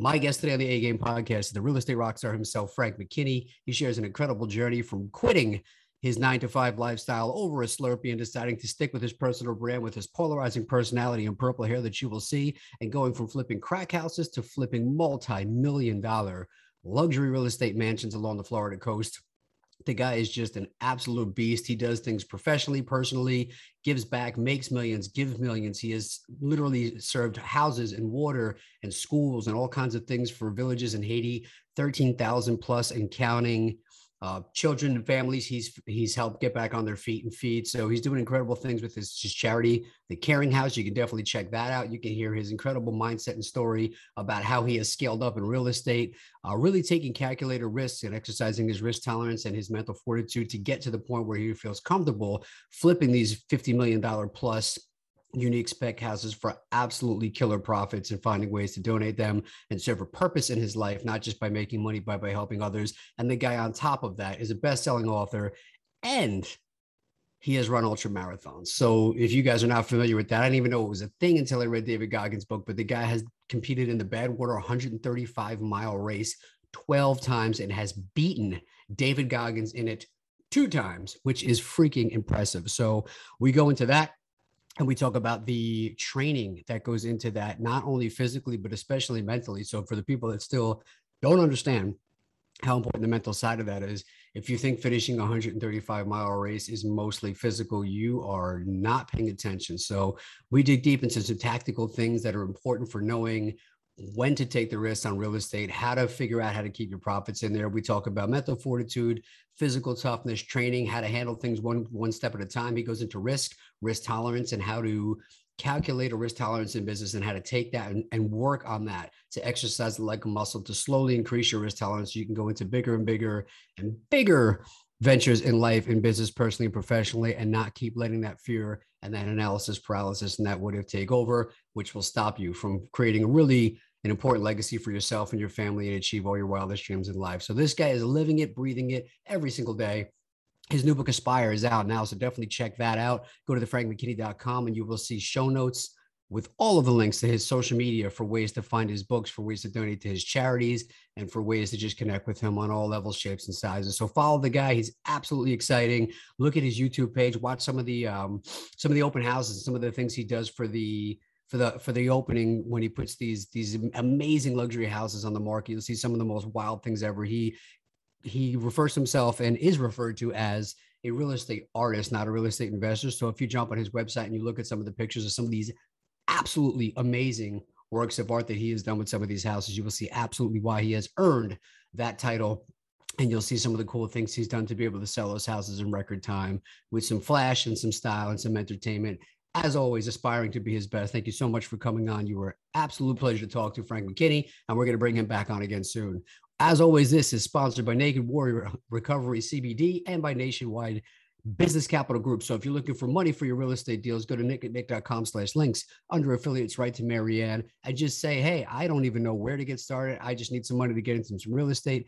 My guest today on the A Game podcast is the real estate rockstar himself, Frank McKinney. He shares an incredible journey from quitting his nine to five lifestyle over a Slurpee and deciding to stick with his personal brand with his polarizing personality and purple hair that you will see, and going from flipping crack houses to flipping multi million dollar luxury real estate mansions along the Florida coast. The guy is just an absolute beast. He does things professionally, personally, gives back, makes millions, gives millions. He has literally served houses and water and schools and all kinds of things for villages in Haiti, 13,000 plus and counting uh, children and families he's he's helped get back on their feet and feed so he's doing incredible things with his, his charity the caring house. You can definitely check that out. You can hear his incredible mindset and story about how he has scaled up in real estate uh, really taking calculated risks and exercising his risk tolerance and his mental fortitude to get to the point where he feels comfortable flipping these 50 million dollar plus unique spec houses for absolutely killer profits and finding ways to donate them and serve a purpose in his life, not just by making money, but by helping others. And the guy on top of that is a best-selling author and he has run ultra marathons. So if you guys are not familiar with that, I didn't even know it was a thing until I read David Goggins' book, but the guy has competed in the Badwater 135 mile race 12 times and has beaten David Goggins in it two times, which is freaking impressive. So we go into that and we talk about the training that goes into that not only physically but especially mentally. So for the people that still don't understand how important the mental side of that is if you think finishing a 135 mile race is mostly physical you are not paying attention. So we dig deep into some tactical things that are important for knowing when to take the risk on real estate, how to figure out how to keep your profits in there. We talk about mental fortitude, physical toughness, training, how to handle things one one step at a time. He goes into risk, risk tolerance, and how to calculate a risk tolerance in business and how to take that and, and work on that to exercise the leg muscle to slowly increase your risk tolerance. So you can go into bigger and bigger and bigger ventures in life, in business, personally and professionally, and not keep letting that fear and that analysis paralysis and that would have take over, which will stop you from creating a really an important legacy for yourself and your family and achieve all your wildest dreams in life. So this guy is living it, breathing it every single day. His new book Aspire is out now, so definitely check that out. Go to thefrankmckinney.com and you will see show notes with all of the links to his social media for ways to find his books, for ways to donate to his charities, and for ways to just connect with him on all levels, shapes, and sizes. So follow the guy; he's absolutely exciting. Look at his YouTube page, watch some of the um, some of the open houses, some of the things he does for the for the for the opening when he puts these these amazing luxury houses on the market. You'll see some of the most wild things ever. He he refers to himself and is referred to as a real estate artist, not a real estate investor. So if you jump on his website and you look at some of the pictures of some of these absolutely amazing works of art that he has done with some of these houses, you will see absolutely why he has earned that title. And you'll see some of the cool things he's done to be able to sell those houses in record time with some flash and some style and some entertainment as always, aspiring to be his best. Thank you so much for coming on. You were absolute pleasure to talk to Frank McKinney, and we're going to bring him back on again soon. As always, this is sponsored by Naked Warrior Recovery CBD and by Nationwide Business Capital Group. So if you're looking for money for your real estate deals, go to nickatnick.com slash links under affiliates right to Marianne and just say, hey, I don't even know where to get started. I just need some money to get into some real estate.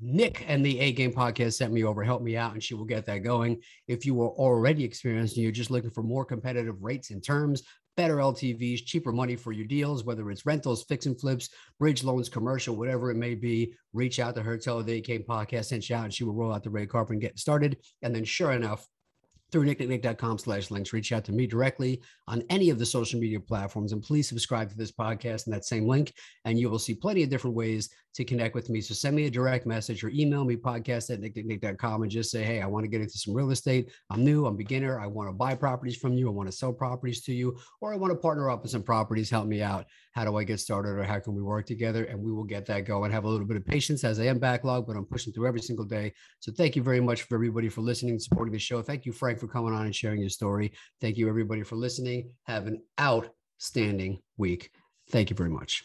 Nick and the A Game podcast sent me over, help me out, and she will get that going. If you are already experienced and you're just looking for more competitive rates and terms, better LTVs, cheaper money for your deals, whether it's rentals, fix and flips, bridge loans, commercial, whatever it may be, reach out to her, tell her the A Game podcast sent you out, and she will roll out the red carpet and get started. And then, sure enough, through nicknicknick.com slash links. Reach out to me directly on any of the social media platforms. And please subscribe to this podcast in that same link. And you will see plenty of different ways to connect with me. So send me a direct message or email me podcast at nicknicknick.com and just say, hey, I want to get into some real estate. I'm new, I'm beginner. I want to buy properties from you. I want to sell properties to you, or I want to partner up with some properties. Help me out. How do I get started or how can we work together? And we will get that going. Have a little bit of patience as I am backlog, but I'm pushing through every single day. So thank you very much for everybody for listening and supporting the show. Thank you, Frank, for coming on and sharing your story. Thank you, everybody, for listening. Have an outstanding week. Thank you very much.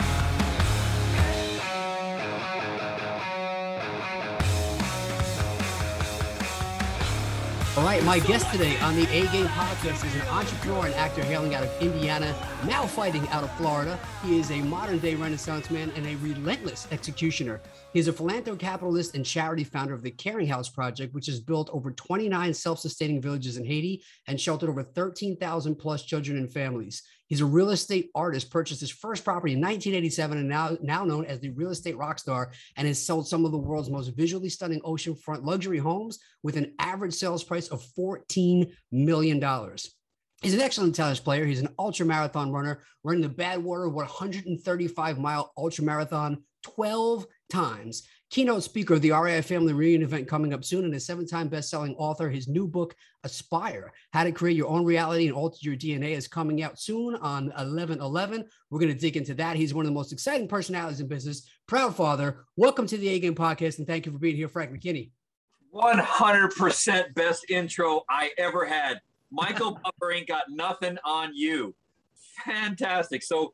My guest today on the A Game podcast is an entrepreneur and actor hailing out of Indiana, now fighting out of Florida. He is a modern day Renaissance man and a relentless executioner. He is a philanthrocapitalist and charity founder of the Caring House Project, which has built over 29 self sustaining villages in Haiti and sheltered over 13,000 plus children and families. He's a real estate artist, purchased his first property in 1987 and now, now known as the real estate rock star and has sold some of the world's most visually stunning oceanfront luxury homes with an average sales price of $14 million. He's an excellent tennis player. He's an ultra marathon runner, running the Badwater 135 mile ultra marathon 12 times keynote speaker of the REI Family Reunion event coming up soon, and a seven time best selling author. His new book, Aspire How to Create Your Own Reality and Alter Your DNA, is coming out soon on 11 11. We're going to dig into that. He's one of the most exciting personalities in business. Proud father. Welcome to the A Game podcast, and thank you for being here, Frank McKinney. 100% best intro I ever had. Michael Buffer ain't got nothing on you. Fantastic. So,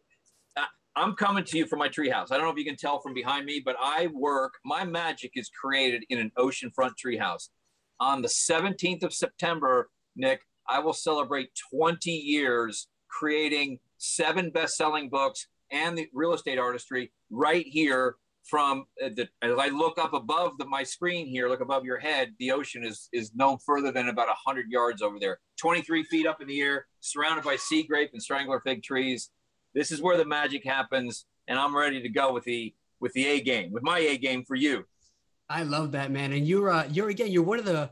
I'm coming to you from my treehouse. I don't know if you can tell from behind me, but I work, my magic is created in an oceanfront treehouse. On the 17th of September, Nick, I will celebrate 20 years creating seven best selling books and the real estate artistry right here from uh, the as I look up above the, my screen here, look above your head, the ocean is is no further than about 100 yards over there, 23 feet up in the air, surrounded by sea grape and strangler fig trees this is where the magic happens, and I'm ready to go with the with the A game, with my A game for you. I love that, man. And you're uh, you're again, you're one of the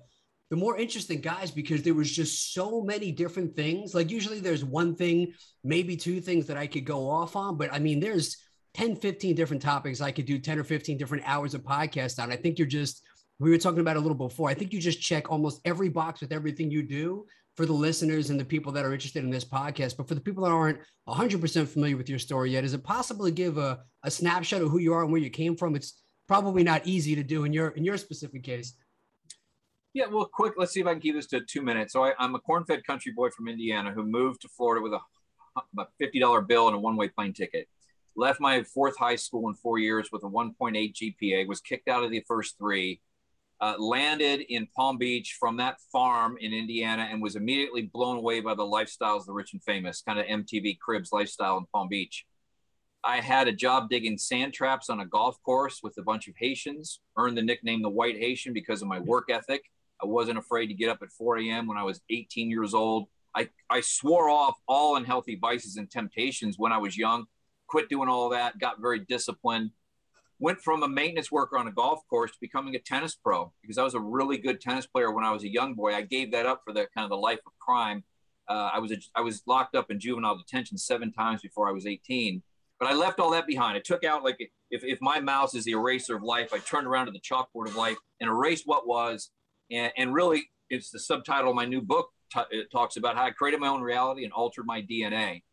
the more interesting guys because there was just so many different things. Like usually there's one thing, maybe two things that I could go off on, but I mean there's 10, 15 different topics I could do 10 or 15 different hours of podcast on. I think you're just we were talking about a little before. I think you just check almost every box with everything you do for the listeners and the people that are interested in this podcast. But for the people that aren't 100% familiar with your story yet, is it possible to give a, a snapshot of who you are and where you came from? It's probably not easy to do in your in your specific case. Yeah, well, quick. Let's see if I can keep this to two minutes. So I, am a corn-fed country boy from Indiana who moved to Florida with a fifty dollar bill and a one-way plane ticket. Left my fourth high school in four years with a 1.8 GPA. Was kicked out of the first three uh, landed in Palm Beach from that farm in Indiana and was immediately blown away by the lifestyles of the rich and famous, kind of MTV Cribs lifestyle in Palm Beach. I had a job digging sand traps on a golf course with a bunch of Haitians, earned the nickname the White Haitian because of my work ethic. I wasn't afraid to get up at 4 a.m. when I was 18 years old. I, I swore off all unhealthy vices and temptations when I was young, quit doing all that, got very disciplined went from a maintenance worker on a golf course to becoming a tennis pro because I was a really good tennis player when I was a young boy. I gave that up for the kind of the life of crime. Uh, I was a, I was locked up in juvenile detention seven times before I was 18, but I left all that behind. I took out like if, if my mouse is the eraser of life, I turned around to the chalkboard of life and erased what was, and, and really it's the subtitle of my new book. T- it talks about how I created my own reality and altered my DNA.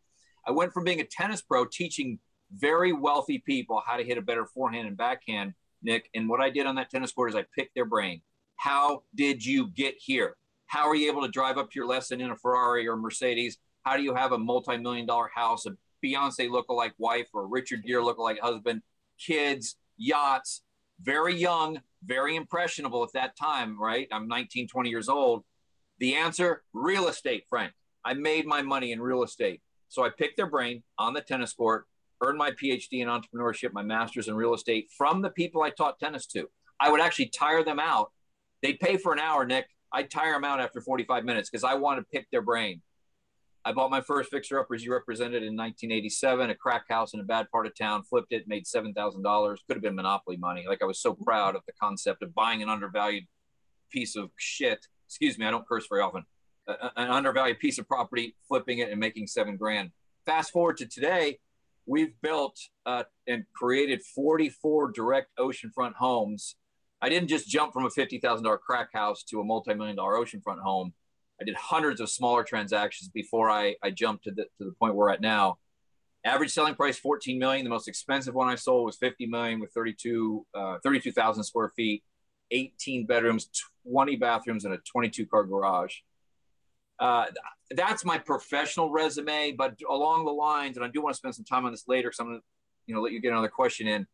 I went from being a tennis pro teaching very wealthy people how to hit a better forehand and backhand, Nick. And what I did on that tennis court is I picked their brain. How did you get here? How are you able to drive up to your lesson in a Ferrari or Mercedes? How do you have a multi-million dollar house, a Beyonce lookalike wife or a Richard Gere lookalike husband, kids, yachts, very young, very impressionable at that time, right? I'm 19, 20 years old. The answer, real estate, Frank. I made my money in real estate. So I picked their brain on the tennis court earned my PhD in entrepreneurship, my master's in real estate from the people I taught tennis to. I would actually tire them out. They'd pay for an hour, Nick. I'd tire them out after 45 minutes because I want to pick their brain. I bought my first fixer upper as you represented in 1987, a crack house in a bad part of town, flipped it, made $7,000. Could have been monopoly money. Like I was so proud of the concept of buying an undervalued piece of shit. Excuse me, I don't curse very often. an undervalued piece of property, flipping it and making seven grand. Fast forward to today, we've built uh, and created 44 direct oceanfront homes. I didn't just jump from a $50,000 crack house to a multi-million dollar oceanfront home. I did hundreds of smaller transactions before I, I jumped to the, to the point we're at now. Average selling price 14 million. The most expensive one I sold was 50 million with 32 uh, 32,000 square feet, 18 bedrooms, 20 bathrooms, and a 22 car garage. Uh, that's my professional resume. But along the lines, and I do want to spend some time on this later, because I'm going to, you know, let you get another question in.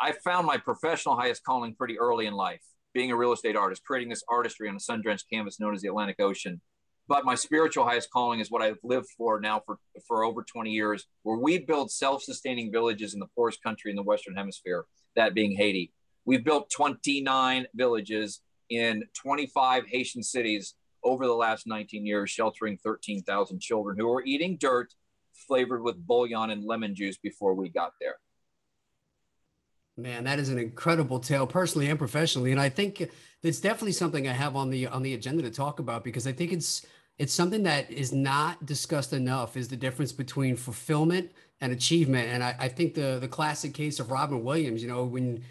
I found my professional highest calling pretty early in life, being a real estate artist, creating this artistry on a sun-drenched canvas known as the Atlantic Ocean. But my spiritual highest calling is what I've lived for now for, for over 20 years, where we build self-sustaining villages in the poorest country in the Western Hemisphere, that being Haiti. We've built 29 villages in 25 Haitian cities over the last 19 years, sheltering 13,000 children who were eating dirt flavored with bouillon and lemon juice before we got there. Man, that is an incredible tale, personally and professionally, and I think it's definitely something I have on the on the agenda to talk about because I think it's it's something that is not discussed enough. Is the difference between fulfillment and achievement, and I, I think the the classic case of Robin Williams, you know, when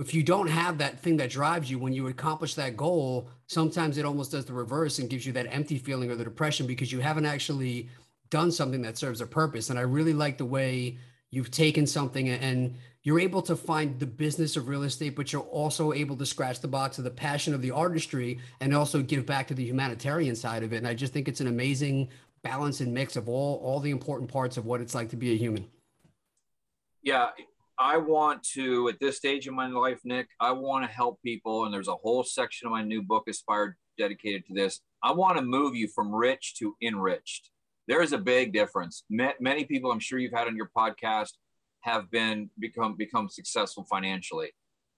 if you don't have that thing that drives you when you accomplish that goal, sometimes it almost does the reverse and gives you that empty feeling or the depression because you haven't actually done something that serves a purpose. And I really like the way you've taken something and you're able to find the business of real estate, but you're also able to scratch the box of the passion of the artistry and also give back to the humanitarian side of it. And I just think it's an amazing balance and mix of all all the important parts of what it's like to be a human. Yeah, I want to, at this stage in my life, Nick, I want to help people. And there's a whole section of my new book, Aspire, dedicated to this. I want to move you from rich to enriched. There's a big difference. Many people, I'm sure you've had on your podcast, have been become become successful financially,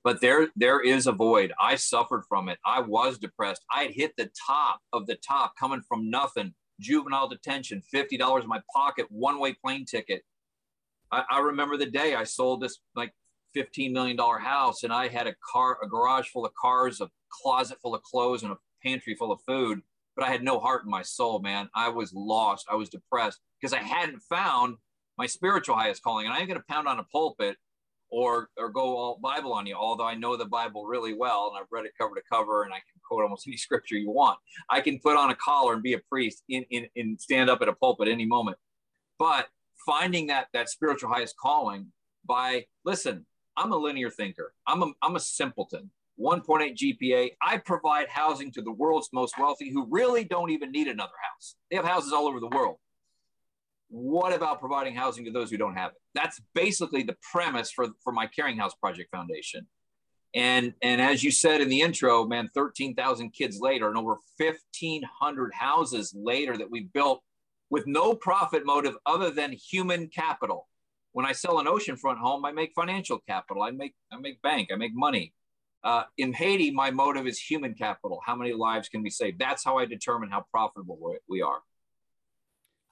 but there there is a void. I suffered from it. I was depressed. I had hit the top of the top, coming from nothing. Juvenile detention, fifty dollars in my pocket, one way plane ticket I, I remember the day I sold this like $15 million house and I had a car, a garage full of cars, a closet full of clothes, and a pantry full of food. But I had no heart in my soul, man. I was lost. I was depressed because I hadn't found my spiritual highest calling. And I ain't going to pound on a pulpit or or go all Bible on you, although I know the Bible really well and I've read it cover to cover and I can quote almost any scripture you want. I can put on a collar and be a priest in, in, in stand up at a pulpit any moment. But finding that that spiritual highest calling by listen i'm a linear thinker. I'm a, I'm a simpleton. 1.8 gpa i provide housing to the world's most wealthy who really don't even need another house. They have houses all over the world. What about providing housing to those who don't have it? That's basically the premise for, for my caring house project foundation. And and as you said in the intro man 13000 kids later and over 1500 houses later that we built with no profit motive other than human capital. When I sell an oceanfront home, I make financial capital. I make I make bank. I make money. Uh, in Haiti, my motive is human capital. How many lives can we save? That's how I determine how profitable we are.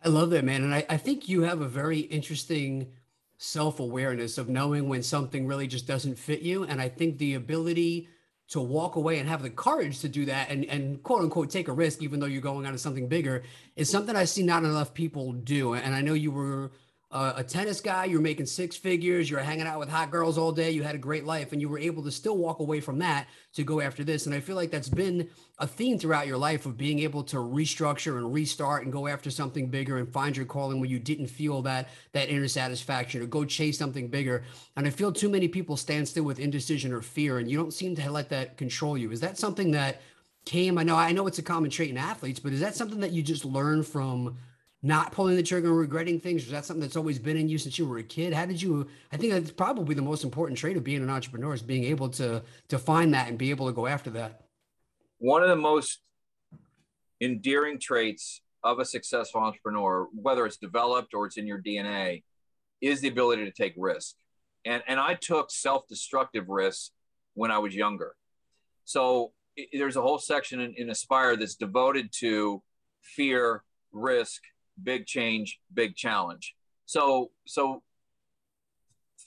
I love that, man. And I, I think you have a very interesting self awareness of knowing when something really just doesn't fit you. And I think the ability to walk away and have the courage to do that and, and quote unquote take a risk, even though you're going on to something bigger, is something I see not enough people do. And I know you were uh, a tennis guy, you're making six figures, you're hanging out with hot girls all day, you had a great life, and you were able to still walk away from that to go after this. And I feel like that's been a theme throughout your life of being able to restructure and restart and go after something bigger and find your calling when you didn't feel that that inner satisfaction or go chase something bigger. And I feel too many people stand still with indecision or fear, and you don't seem to let that control you. Is that something that came? I know I know it's a common trait in athletes, but is that something that you just learn from? Not pulling the trigger and regretting things? Was that something that's always been in you since you were a kid? How did you? I think that's probably the most important trait of being an entrepreneur is being able to to find that and be able to go after that. One of the most endearing traits of a successful entrepreneur, whether it's developed or it's in your DNA, is the ability to take risk. And and I took self-destructive risks when I was younger. So it, there's a whole section in, in Aspire that's devoted to fear, risk, big change, big challenge. So, so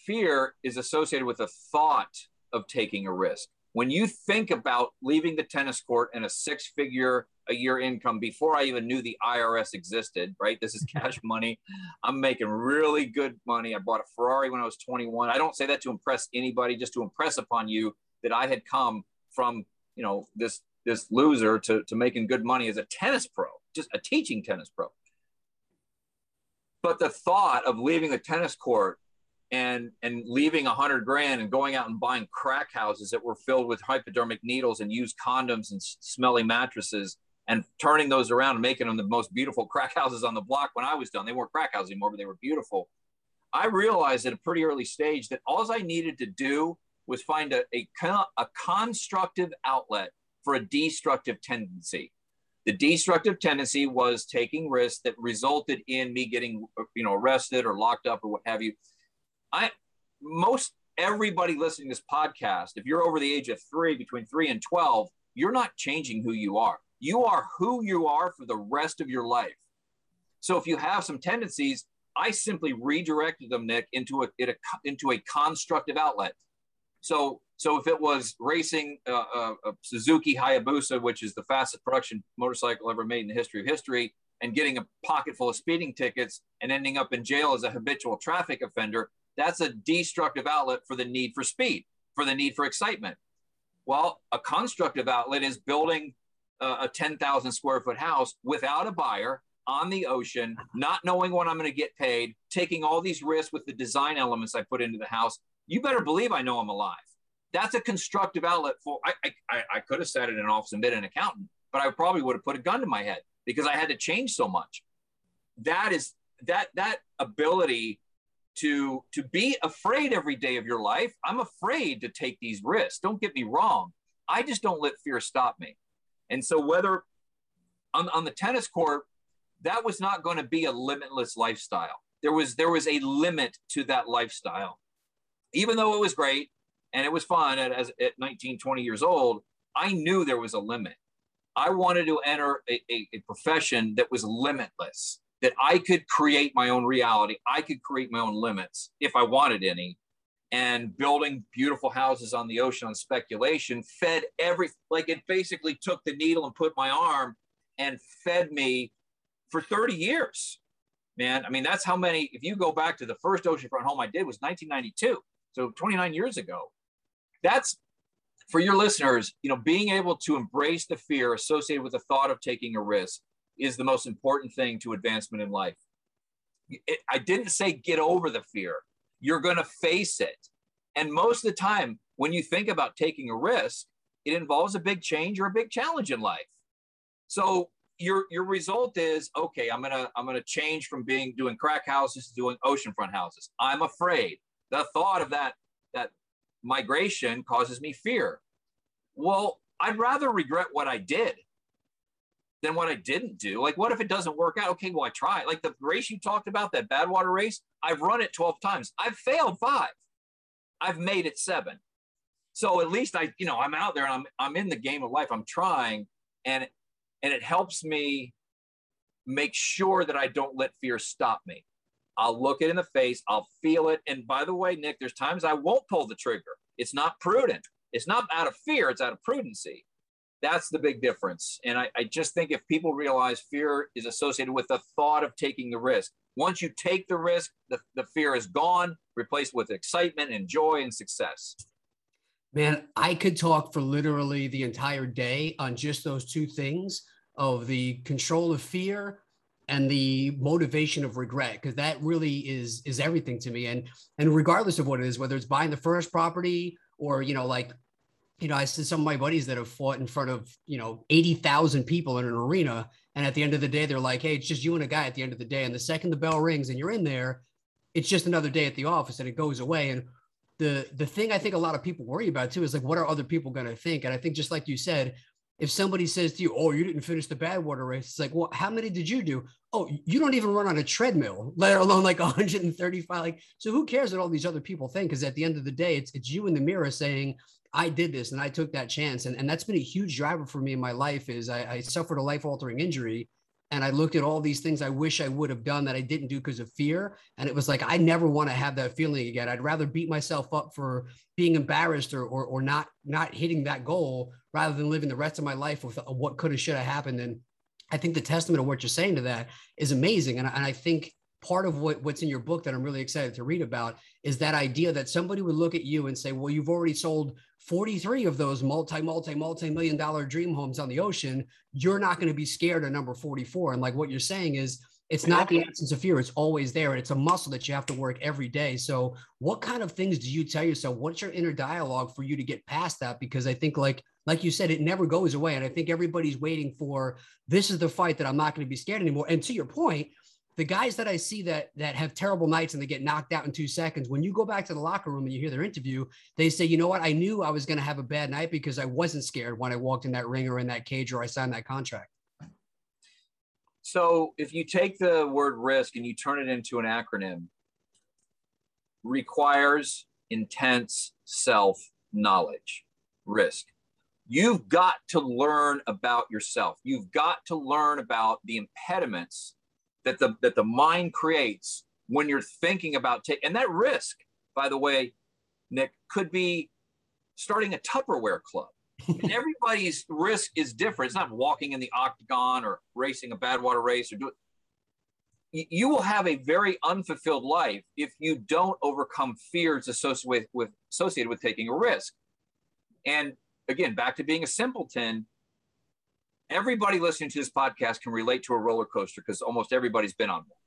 fear is associated with the thought of taking a risk. When you think about leaving the tennis court and a six figure a year income before I even knew the IRS existed, right? This is cash money. I'm making really good money. I bought a Ferrari when I was 21. I don't say that to impress anybody, just to impress upon you that I had come from, you know, this this loser to, to making good money as a tennis pro, just a teaching tennis pro. But the thought of leaving the tennis court and and leaving a hundred grand and going out and buying crack houses that were filled with hypodermic needles and used condoms and smelly mattresses and turning those around and making them the most beautiful crack houses on the block when I was done. They weren't crack houses anymore, but they were beautiful. I realized at a pretty early stage that all I needed to do was find a, a, a constructive outlet for a destructive tendency. The destructive tendency was taking risks that resulted in me getting, you know, arrested or locked up or what have you. I most everybody listening to this podcast, if you're over the age of three, between three and 12, you're not changing who you are. You are who you are for the rest of your life. So if you have some tendencies, I simply redirected them, Nick, into a, into a constructive outlet. So so if it was racing uh, uh, a Suzuki Hayabusa, which is the fastest production motorcycle ever made in the history of history, and getting a pocket full of speeding tickets and ending up in jail as a habitual traffic offender, that's a destructive outlet for the need for speed, for the need for excitement. Well, a constructive outlet is building a 10,000 square foot house without a buyer on the ocean, not knowing when I'm going to get paid, taking all these risks with the design elements I put into the house. You better believe I know I'm alive. That's a constructive outlet for. I I, I could have sat it in an office and been an accountant, but I probably would have put a gun to my head because I had to change so much. That is that that ability to to be afraid every day of your life. I'm afraid to take these risks. Don't get me wrong. I just don't let fear stop me. And so whether on, on the tennis court, that was not going to be a limitless lifestyle. There was there was a limit to that lifestyle. Even though it was great and it was fun at, as, at 19, 20 years old, I knew there was a limit. I wanted to enter a, a, a profession that was limitless, that I could create my own reality. I could create my own limits if I wanted any and building beautiful houses on the ocean on speculation fed every like it basically took the needle and put my arm and fed me for 30 years man i mean that's how many if you go back to the first oceanfront home i did was 1992 so 29 years ago that's for your listeners you know being able to embrace the fear associated with the thought of taking a risk is the most important thing to advancement in life it, i didn't say get over the fear you're going to face it. And most of the time, when you think about taking a risk, it involves a big change or a big challenge in life. So your your result is okay. I'm gonna I'm gonna change from being doing crack houses to doing oceanfront houses. I'm afraid. The thought of that that migration causes me fear. Well, I'd rather regret what I did than what I didn't do. Like, what if it doesn't work out? Okay, well, I try. Like the race you talked about, that Badwater race, I've run it 12 times. I've failed five. I've made it seven. So at least I, you know, I'm out there and I'm I'm in the game of life. I'm trying and and it helps me make sure that I don't let fear stop me. I'll look it in the face, I'll feel it. And by the way, Nick, there's times I won't pull the trigger. It's not prudent. It's not out of fear, it's out of prudency. That's the big difference. And I, I just think if people realize fear is associated with the thought of taking the risk, once you take the risk, the, the fear is gone, replaced with excitement and joy and success. Man, I could talk for literally the entire day on just those two things of the control of fear and the motivation of regret because that really is is everything to me and and regardless of what it is whether it's buying the first property or you know like you know, I see some of my buddies that have fought in front of, you know, 80,000 people in an arena. And at the end of the day, they're like, hey, it's just you and a guy at the end of the day. And the second the bell rings and you're in there, it's just another day at the office and it goes away. And the the thing I think a lot of people worry about too is like, what are other people going to think? And I think just like you said, if somebody says to you, "Oh, you didn't finish the Badwater race," it's like, "Well, how many did you do?" Oh, you don't even run on a treadmill, let alone like 135. Like, so who cares what all these other people think? Because at the end of the day, it's it's you in the mirror saying, I did this and I took that chance. And, and that's been a huge driver for me in my life is I, I suffered a life altering injury and I looked at all these things I wish I would have done that I didn't do because of fear. And it was like, I never want to have that feeling again. I'd rather beat myself up for being embarrassed or, or, or not, not hitting that goal rather than living the rest of my life with uh, what could have, should have happened. And I think the testament of what you're saying to that is amazing. And, and I think part of what, what's in your book that I'm really excited to read about is that idea that somebody would look at you and say, well, you've already sold 43 of those multi, multi, multi million dollar dream homes on the ocean. You're not going to be scared of number 44. And like what you're saying is, it's not the absence of fear, it's always there. And it's a muscle that you have to work every day. So, what kind of things do you tell yourself? What's your inner dialogue for you to get past that? Because I think, like, like you said, it never goes away. And I think everybody's waiting for this is the fight that I'm not going to be scared anymore. And to your point, the guys that I see that that have terrible nights and they get knocked out in two seconds, when you go back to the locker room and you hear their interview, they say, you know what, I knew I was going to have a bad night because I wasn't scared when I walked in that ring or in that cage or I signed that contract. So if you take the word risk and you turn it into an acronym, requires intense self knowledge, risk. You've got to learn about yourself. You've got to learn about the impediments that the that the mind creates when you're thinking about taking and that risk, by the way, Nick, could be starting a Tupperware club. and everybody's risk is different. It's not walking in the octagon or racing a Badwater race or do it. You will have a very unfulfilled life if you don't overcome fears associated with, with associated with taking a risk. And again, back to being a simpleton, everybody listening to this podcast can relate to a roller coaster because almost everybody's been on one.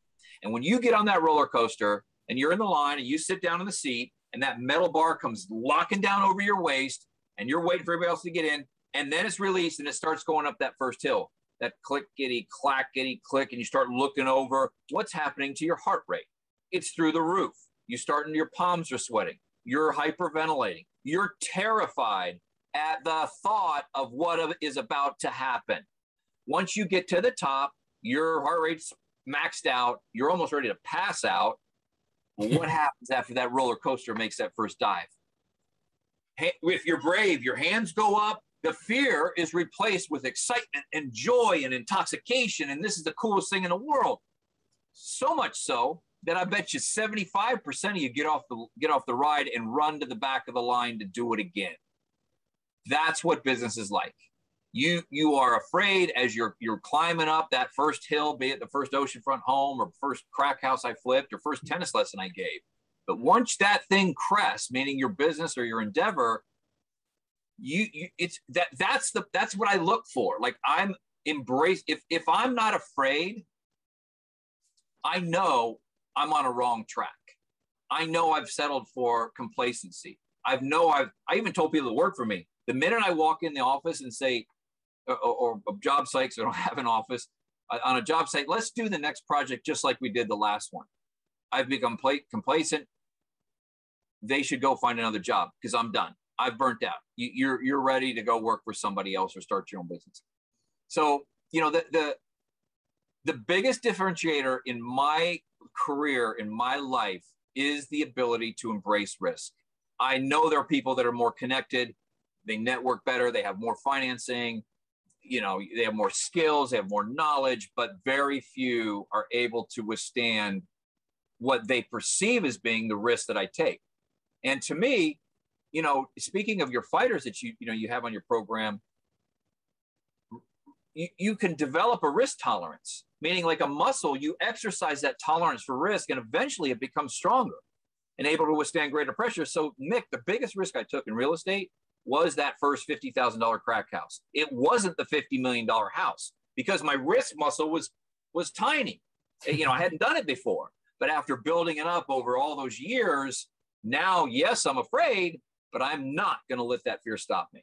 And when you get on that roller coaster and you're in the line and you sit down in the seat and that metal bar comes locking down over your waist and you're waiting for everybody else to get in and then it's released and it starts going up that first hill that clickety clackety click and you start looking over what's happening to your heart rate? It's through the roof. You start and your palms are sweating. You're hyperventilating. You're terrified at the thought of what is about to happen. Once you get to the top, your heart rate's maxed out, you're almost ready to pass out. what happens after that roller coaster makes that first dive? If you're brave, your hands go up, the fear is replaced with excitement and joy and intoxication. And this is the coolest thing in the world. So much so that I bet you 75% of you get off the get off the ride and run to the back of the line to do it again. That's what business is like. You you are afraid as you're you're climbing up that first hill, be it the first oceanfront home or first crack house I flipped or first tennis lesson I gave. But once that thing crests, meaning your business or your endeavor, you, you it's that that's the that's what I look for. Like I'm embrace if if I'm not afraid, I know I'm on a wrong track. I know I've settled for complacency. I know I've I even told people to work for me. The minute I walk in the office and say, or, or, or job sites, I don't have an office uh, on a job site, let's do the next project just like we did the last one. I've become complacent. They should go find another job because I'm done. I've burnt out. You, you're you're ready to go work for somebody else or start your own business. So you know the the the biggest differentiator in my career in my life is the ability to embrace risk. I know there are people that are more connected they network better, they have more financing, you know, they have more skills, they have more knowledge, but very few are able to withstand what they perceive as being the risk that I take. And to me, you know, speaking of your fighters that you you know you have on your program, you, you can develop a risk tolerance, meaning like a muscle, you exercise that tolerance for risk, and eventually it becomes stronger and able to withstand greater pressure. So, Nick, the biggest risk I took in real estate was that first $50,000 crack house. It wasn't the $50 million house because my wrist muscle was was tiny. You know, I hadn't done it before. But after building it up over all those years, now, yes, I'm afraid, but I'm not going to let that fear stop me.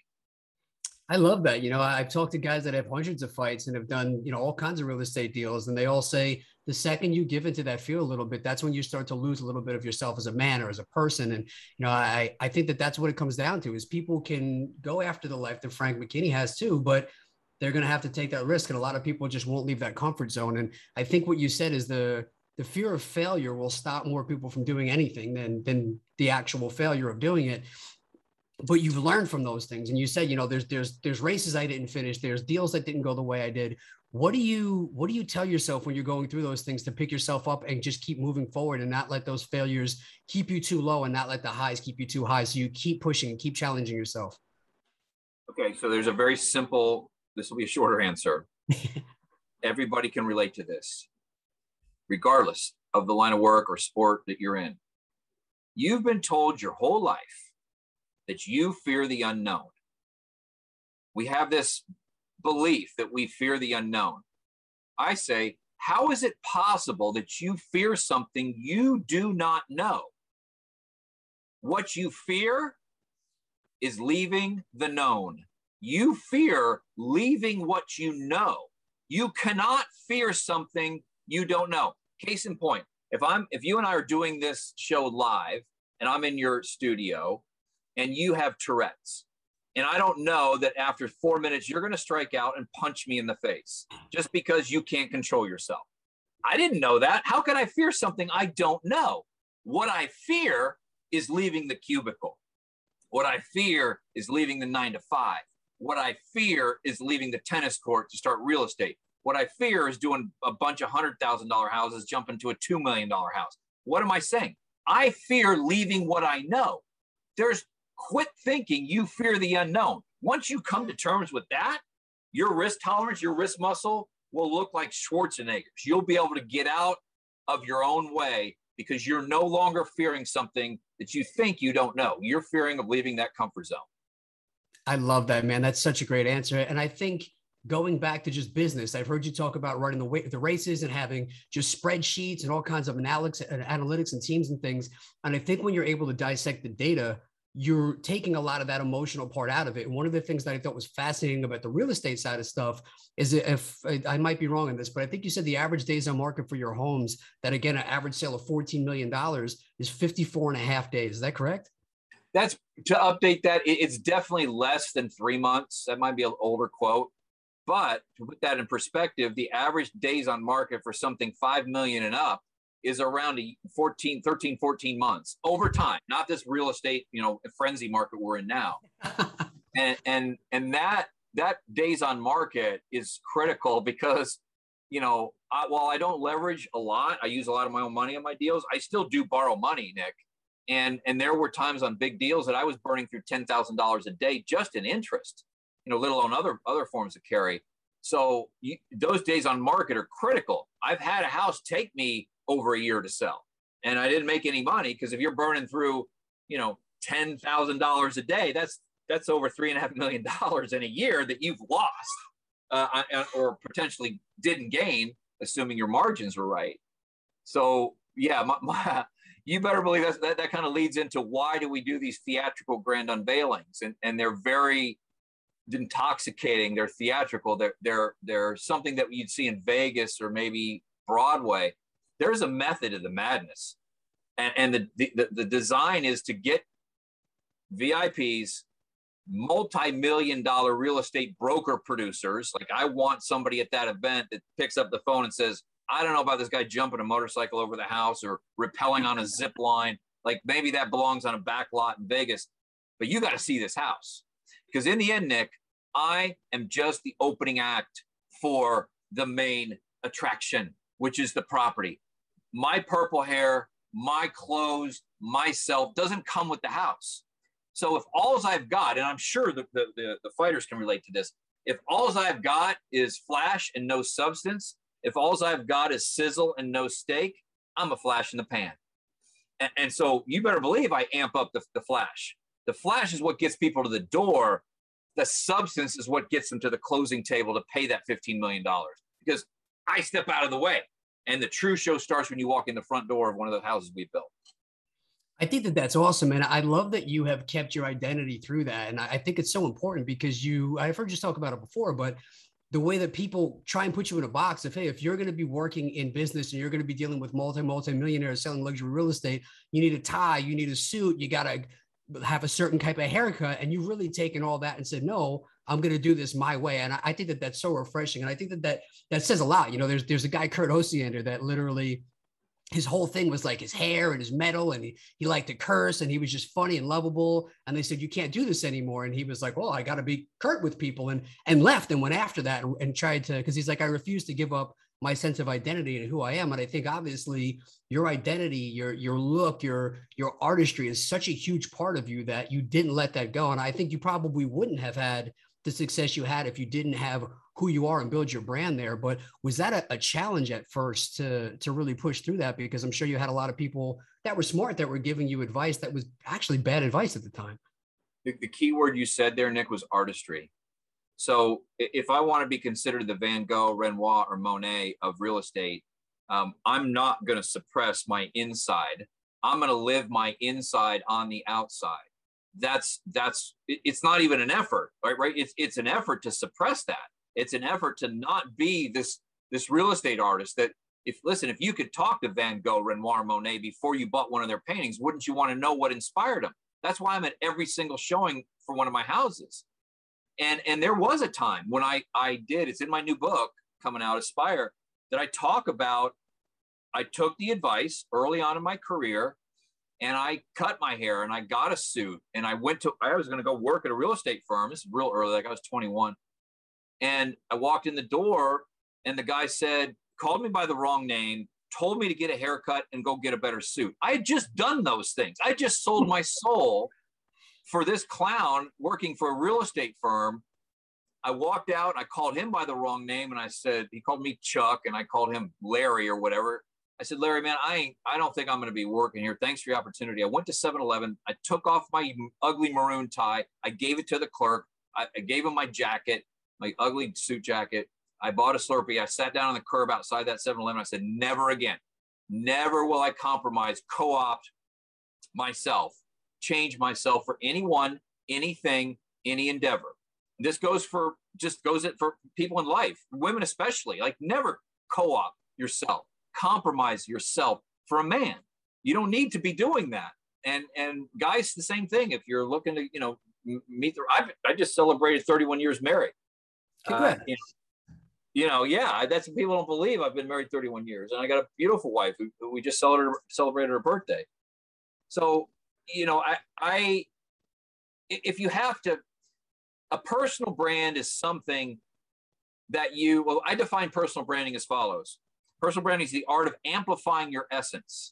I love that. You know, I've talked to guys that have hundreds of fights and have done, you know, all kinds of real estate deals, and they all say the second you give into that fear a little bit, that's when you start to lose a little bit of yourself as a man or as a person. And you know, I I think that that's what it comes down to is people can go after the life that Frank McKinney has too, but they're going to have to take that risk, and a lot of people just won't leave that comfort zone. And I think what you said is the the fear of failure will stop more people from doing anything than than the actual failure of doing it but you've learned from those things. And you said you know there's there's there's races i didn't finish. There's deals that didn't go the way i did. What do you what do you tell yourself when you're going through those things to pick yourself up and just keep moving forward and not let those failures keep you too low and not let the highs keep you too high? So you keep pushing and keep challenging yourself. Okay so there's a very simple this will be a shorter answer. Everybody can relate to this regardless of the line of work or sport that you're in. You've been told your whole life that you fear the unknown. We have this belief that we fear the unknown. I say, how is it possible that you fear something you do not know? What you fear is leaving the known. You fear leaving what you know. You cannot fear something you don't know. Case in point, if I'm if you and I are doing this show live and I'm in your studio and you have Tourette's and I don't know that after 4 minutes you're going to strike out and punch me in the face just because you can't control yourself. I didn't know that. How can I fear something I don't know? What I fear is leaving the cubicle. What I fear is leaving the 9 to 5. What I fear is leaving the tennis court to start real estate. What I fear is doing a bunch of hundred thousand dollar houses, jumping to a two million dollar house. What am I saying? I fear leaving what I know. There's quit thinking you fear the unknown. Once you come to terms with that, your risk tolerance, your risk muscle will look like Schwarzenegger's. You'll be able to get out of your own way because you're no longer fearing something that you think you don't know. You're fearing of leaving that comfort zone. I love that, man. That's such a great answer. And I think going back to just business, I've heard you talk about running the way, the races and having just spreadsheets and all kinds of and uh, analytics and teams and things. And I think when you're able to dissect the data, you're taking a lot of that emotional part out of it. And one of the things that I thought was fascinating about the real estate side of stuff is if I might be wrong on this, but I think you said the average days on market for your homes, that again, an average sale of $14 million is 54 and a half days. Is that correct? That's to update that. It's definitely less than three months. That might be an older quote. But to put that in perspective, the average days on market for something 5 million and up is around a 14, 13, 14 months over time, not this real estate, you know, frenzy market we're in now. and, and, and that, that days on market is critical because, you know, I, while I don't leverage a lot, I use a lot of my own money on my deals. I still do borrow money, Nick. And, and there were times on big deals that I was burning through $10,000 a day just in interest you know, let alone other other forms of carry. So you, those days on market are critical. I've had a house take me over a year to sell, and I didn't make any money because if you're burning through, you know, ten thousand dollars a day, that's that's over three and a half million dollars in a year that you've lost, uh, or potentially didn't gain, assuming your margins were right. So yeah, my, my, you better believe that that kind of leads into why do we do these theatrical grand unveilings, and and they're very intoxicating. They're theatrical. They're they're they're something that you'd see in Vegas or maybe Broadway. There's a method to the madness, and, and the, the the design is to get VIPs, multi-million dollar real estate broker producers. Like I want somebody at that event that picks up the phone and says, "I don't know about this guy jumping a motorcycle over the house or rappelling on a zip line. Like maybe that belongs on a back lot in Vegas, but you got to see this house." Because in the end, Nick, I am just the opening act for the main attraction, which is the property. My purple hair, my clothes, myself doesn't come with the house. So if all I've got, and I'm sure the, the, the, the fighters can relate to this, if all I've got is flash and no substance, if all I've got is sizzle and no steak, I'm a flash in the pan. And, and so you better believe I amp up the, the flash. The flash is what gets people to the door. The substance is what gets them to the closing table to pay that $15 million because I step out of the way. And the true show starts when you walk in the front door of one of the houses we built. I think that that's awesome. And I love that you have kept your identity through that. And I think it's so important because you, I've heard you talk about it before, but the way that people try and put you in a box of, hey, if you're going to be working in business and you're going to be dealing with multi, multi millionaires selling luxury real estate, you need a tie, you need a suit, you got to have a certain type of haircut and you've really taken all that and said no i'm going to do this my way. And I, I, think that that's so refreshing. And i think that that that says a lot. You know there's there's a guy kurt osiander that literally his whole thing was like his hair and his metal and he, he liked to curse and he was just funny and lovable. And they said you can't do this anymore. And he was like well i got to be kurt with people and and left and went after that and, and tried to because he's like i refuse to give up my sense of identity and who I am. And I think obviously your identity, your your look, your your artistry is such a huge part of you that you didn't let that go. And I think you probably wouldn't have had the success you had if you didn't have who you are and build your brand there. But was that a, a challenge at first to to really push through that? Because I'm sure you had a lot of people that were smart that were giving you advice that was actually bad advice at the time. The, the key word you said there, Nick, was artistry. So if I want to be considered the Van Gogh, Renoir, or Monet of real estate, um, I'm not going to suppress my inside. I'm going to live my inside on the outside. That's that's it's not even an effort right right? It's it's an effort to suppress that. It's an effort to not be this this real estate artist that if listen if you could talk to van gogh renoir monet before you bought one of their paintings wouldn't you want to know what inspired them that's why i'm at every single showing for one of my houses. And and there was a time when i i did it's in my new book coming out aspire that i talk about i took the advice early on in my career and I cut my hair and I got a suit and I went to I was going to go work at a real estate firm. This is real early, like I was 21. And I walked in the door and the guy said, called me by the wrong name, told me to get a haircut and go get a better suit. I had just done those things. I just sold my soul for this clown working for a real estate firm. I walked out, I called him by the wrong name and I said, he called me Chuck and I called him Larry or whatever. I said, Larry, man, I ain't, I don't think I'm going to be working here. Thanks for the opportunity. I went to 7 Eleven. I took off my ugly maroon tie. I gave it to the clerk. I, I gave him my jacket, my ugly suit jacket. I bought a Slurpee. I sat down on the curb outside that 7 Eleven. I said, never again. Never will I compromise, co opt myself, change myself for anyone, anything, any endeavor. This goes for just goes it for people in life, women especially. Like never co opt yourself compromise yourself for a man. You don't need to be doing that. And and guys, the same thing. If you're looking to, you know, meet the, I've, I just celebrated 31 years married. Uh, you, know, you, know, yeah, that's what people don't believe. I've been married 31 years, and I got a beautiful wife who, who we just celebrated celebrated her birthday. So, you know, I I if you have to, a personal brand is something that you. Well, I define personal branding as follows: Personal branding is the art of amplifying your essence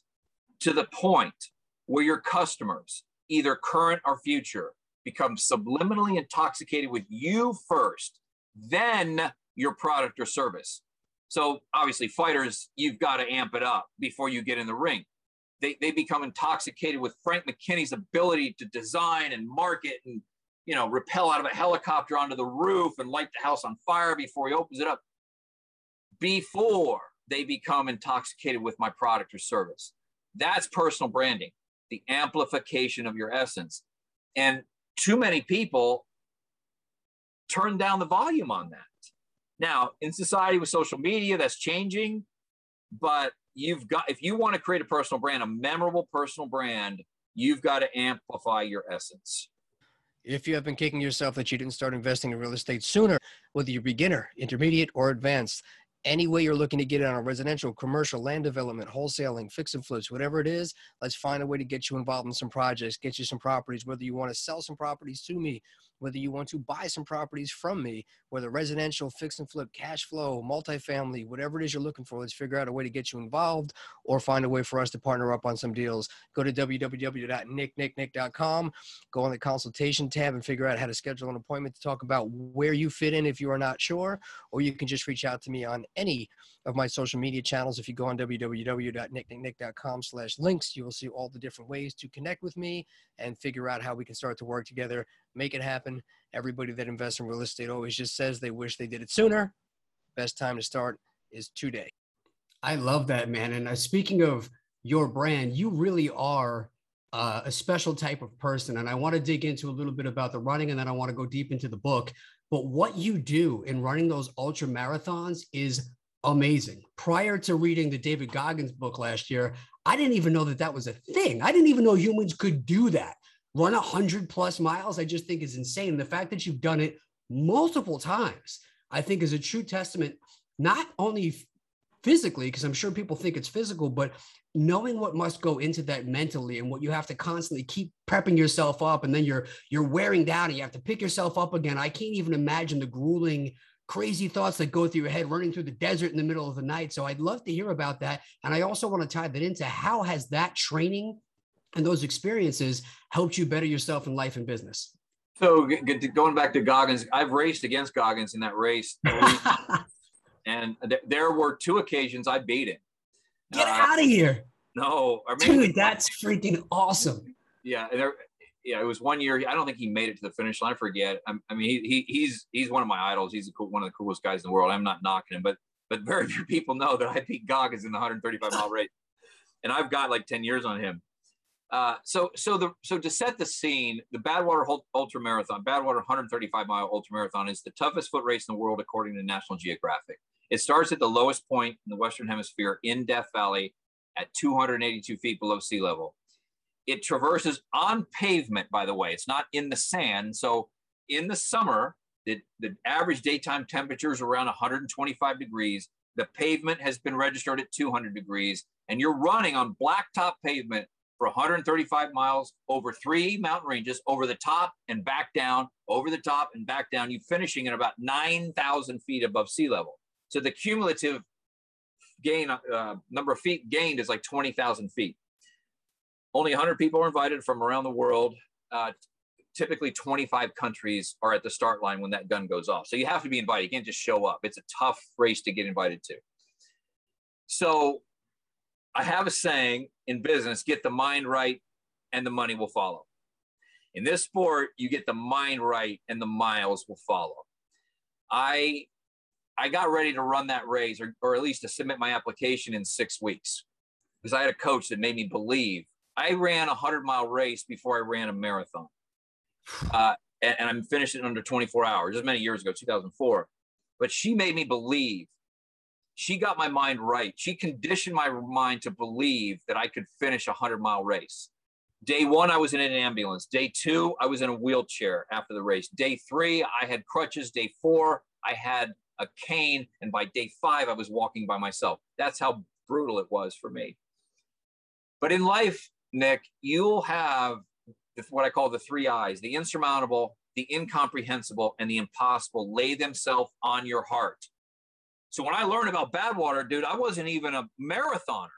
to the point where your customers, either current or future, become subliminally intoxicated with you first, then your product or service. So obviously, fighters, you've got to amp it up before you get in the ring. They, they become intoxicated with Frank McKinney's ability to design and market and you know rappel out of a helicopter onto the roof and light the house on fire before he opens it up. Before they become intoxicated with my product or service. That's personal branding, the amplification of your essence. And too many people turn down the volume on that. Now, in society with social media, that's changing, but you've got, if you want to create a personal brand, a memorable personal brand, you've got to amplify your essence. If you have been kicking yourself that you didn't start investing in real estate sooner, whether you're beginner, intermediate, or advanced, any way you're looking to get it on a residential, commercial, land development, wholesaling, fix and flips, whatever it is, let's find a way to get you involved in some projects, get you some properties, whether you want to sell some properties to me, whether you want to buy some properties from me, whether residential, fix and flip, cash flow, multifamily, whatever it is you're looking for, let's figure out a way to get you involved or find a way for us to partner up on some deals. Go to www.nicknicknick.com, go on the consultation tab and figure out how to schedule an appointment to talk about where you fit in if you are not sure, or you can just reach out to me on any of my social media channels. If you go on www.nicknicknick.com slash links, you will see all the different ways to connect with me and figure out how we can start to work together, make it happen. Everybody that invests in real estate always just says they wish they did it sooner. Best time to start is today. I love that, man. And uh, speaking of your brand, you really are uh, a special type of person. And I want to dig into a little bit about the running and then I want to go deep into the book. But what you do in running those ultra marathons is amazing. Prior to reading the David Goggins book last year, I didn't even know that that was a thing. I didn't even know humans could do that. Run 100 plus miles, I just think is insane. The fact that you've done it multiple times, I think is a true testament, not only physically, because I'm sure people think it's physical, but knowing what must go into that mentally and what you have to constantly keep prepping yourself up and then you're you're wearing down and you have to pick yourself up again. I can't even imagine the grueling crazy thoughts that go through your head running through the desert in the middle of the night. So I'd love to hear about that. And I also want to tie that into how has that training and those experiences helped you better yourself in life and business? So going back to Goggins, I've raced against Goggins in that race. and th- there were two occasions I beat him. Get uh, out of here. No, dude, that's freaking awesome. Yeah, there, yeah, it was one year. I don't think he made it to the finish line. I forget. I, I mean, he, he, he's he's one of my idols. He's cool, one of the coolest guys in the world. I'm not knocking him, but but very few people know that I beat Goggins in the 135 mile race, and I've got like 10 years on him. Uh, so, so the so to set the scene, the Badwater Ultra Marathon, Badwater 135 mile ultra marathon, is the toughest foot race in the world according to National Geographic. It starts at the lowest point in the Western Hemisphere in Death Valley at 282 feet below sea level. It traverses on pavement, by the way. It's not in the sand. So in the summer, the, the average daytime temperature is around 125 degrees. The pavement has been registered at 200 degrees, and you're running on blacktop pavement for 135 miles over three mountain ranges, over the top and back down, over the top and back down. You finishing at about 9,000 feet above sea level. So the cumulative gain, uh, number of feet gained is like 20,000 feet. Only 100 people are invited from around the world. Uh, typically 25 countries are at the start line when that gun goes off. So you have to be invited. You can't just show up. It's a tough race to get invited to. So I have a saying in business get the mind right and the money will follow. In this sport, you get the mind right and the miles will follow. I I got ready to run that race or, or at least to submit my application in six weeks because I had a coach that made me believe. I ran a 100 mile race before I ran a marathon. Uh, and, and I'm finished it under 24 hours, just many years ago, 2004. But she made me believe she got my mind right. She conditioned my mind to believe that I could finish a 100 mile race. Day one, I was in an ambulance. Day two, I was in a wheelchair after the race. Day three, I had crutches. Day four, I had a cane. And by day five, I was walking by myself. That's how brutal it was for me. But in life, Nick, you'll have what I call the three I's the insurmountable, the incomprehensible, and the impossible lay themselves on your heart. So when I learned about Badwater, dude, I wasn't even a marathoner,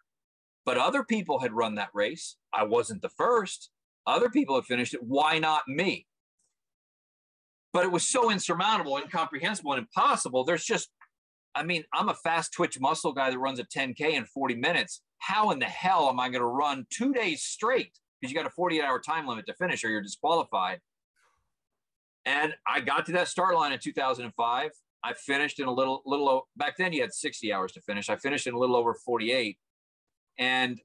but other people had run that race. I wasn't the first. Other people had finished it. Why not me? But it was so insurmountable, incomprehensible, and impossible. There's just, I mean, I'm a fast twitch muscle guy that runs a 10K in 40 minutes. How in the hell am I going to run two days straight? Because you got a 48 hour time limit to finish or you're disqualified. And I got to that start line in 2005. I finished in a little, little back then you had 60 hours to finish. I finished in a little over 48 and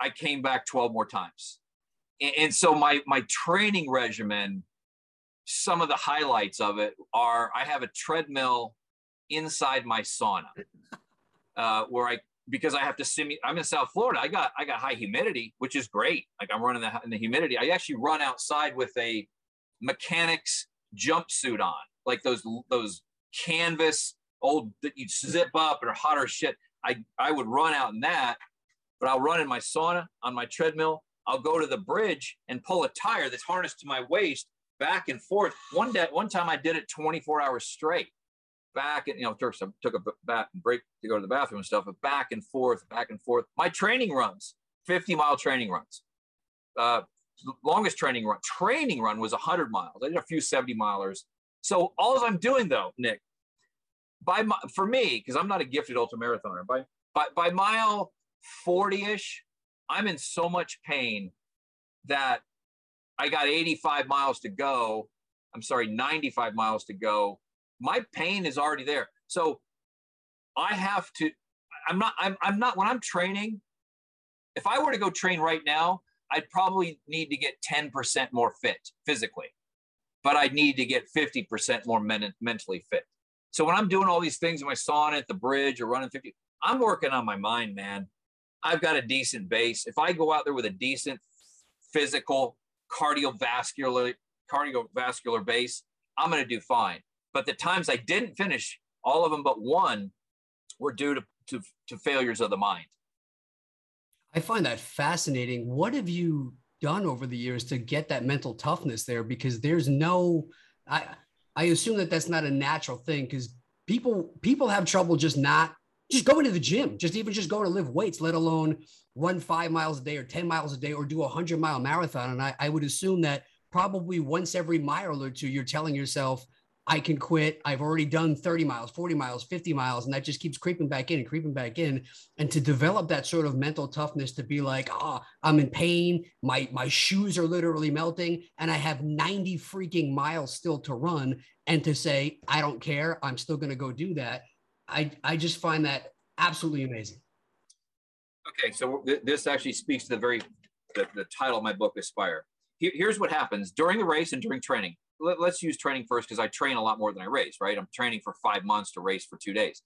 I came back 12 more times. And, and so my, my training regimen, some of the highlights of it are I have a treadmill inside my sauna uh, where I, because I have to simulate, I'm in South Florida. I got, I got high humidity, which is great. Like I'm running the, in the humidity. I actually run outside with a mechanics jumpsuit on, like those, those canvas, old that you zip up or hotter shit. I, I would run out in that, but I'll run in my sauna on my treadmill. I'll go to the bridge and pull a tire that's harnessed to my waist back and forth. One day, one time I did it 24 hours straight. Back and you know, took some took a back break to go to the bathroom and stuff, but back and forth, back and forth. My training runs, 50 mile training runs. Uh, longest training run, training run was 100 miles. I did a few 70 milers. So all I'm doing though, Nick, by my, for me, because I'm not a gifted ultramarathoner, by, by by mile 40-ish, I'm in so much pain that I got 85 miles to go. I'm sorry, 95 miles to go. My pain is already there. So I have to, I'm not, I'm, I'm not, when I'm training, if I were to go train right now, I'd probably need to get 10% more fit physically but I'd need to get 50% more men- mentally fit. So when I'm doing all these things in my sauna at the bridge or running 50, I'm working on my mind, man. I've got a decent base. If I go out there with a decent physical cardiovascular cardiovascular base, I'm going to do fine. But the times I didn't finish, all of them but one, were due to, to, to failures of the mind. I find that fascinating. What have you done over the years to get that mental toughness there because there's no i i assume that that's not a natural thing because people people have trouble just not just going to the gym just even just going to lift weights let alone run five miles a day or 10 miles a day or do a 100 mile marathon and I, I would assume that probably once every mile or two you're telling yourself I can quit. I've already done 30 miles, 40 miles, 50 miles, and that just keeps creeping back in and creeping back in. And to develop that sort of mental toughness to be like, oh, I'm in pain. My my shoes are literally melting, and I have 90 freaking miles still to run. And to say, I don't care, I'm still gonna go do that. I I just find that absolutely amazing. Okay, so th- this actually speaks to the very the, the title of my book, Aspire. Here, here's what happens during the race and during training. Let, let's use training first because I train a lot more than I race, right? I'm training for five months to race for two days.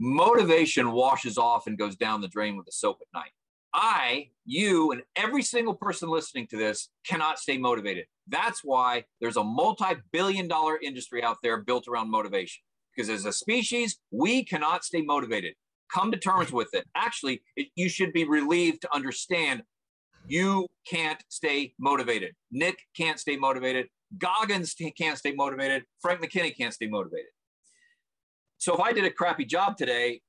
Motivation washes off and goes down the drain with the soap at night. I, you, and every single person listening to this cannot stay motivated. That's why there's a multi billion dollar industry out there built around motivation. Because as a species, we cannot stay motivated. Come to terms with it. Actually, it, you should be relieved to understand you can't stay motivated. Nick can't stay motivated. Goggins can't stay motivated. Frank McKinney can't stay motivated. So if I did a crappy job today,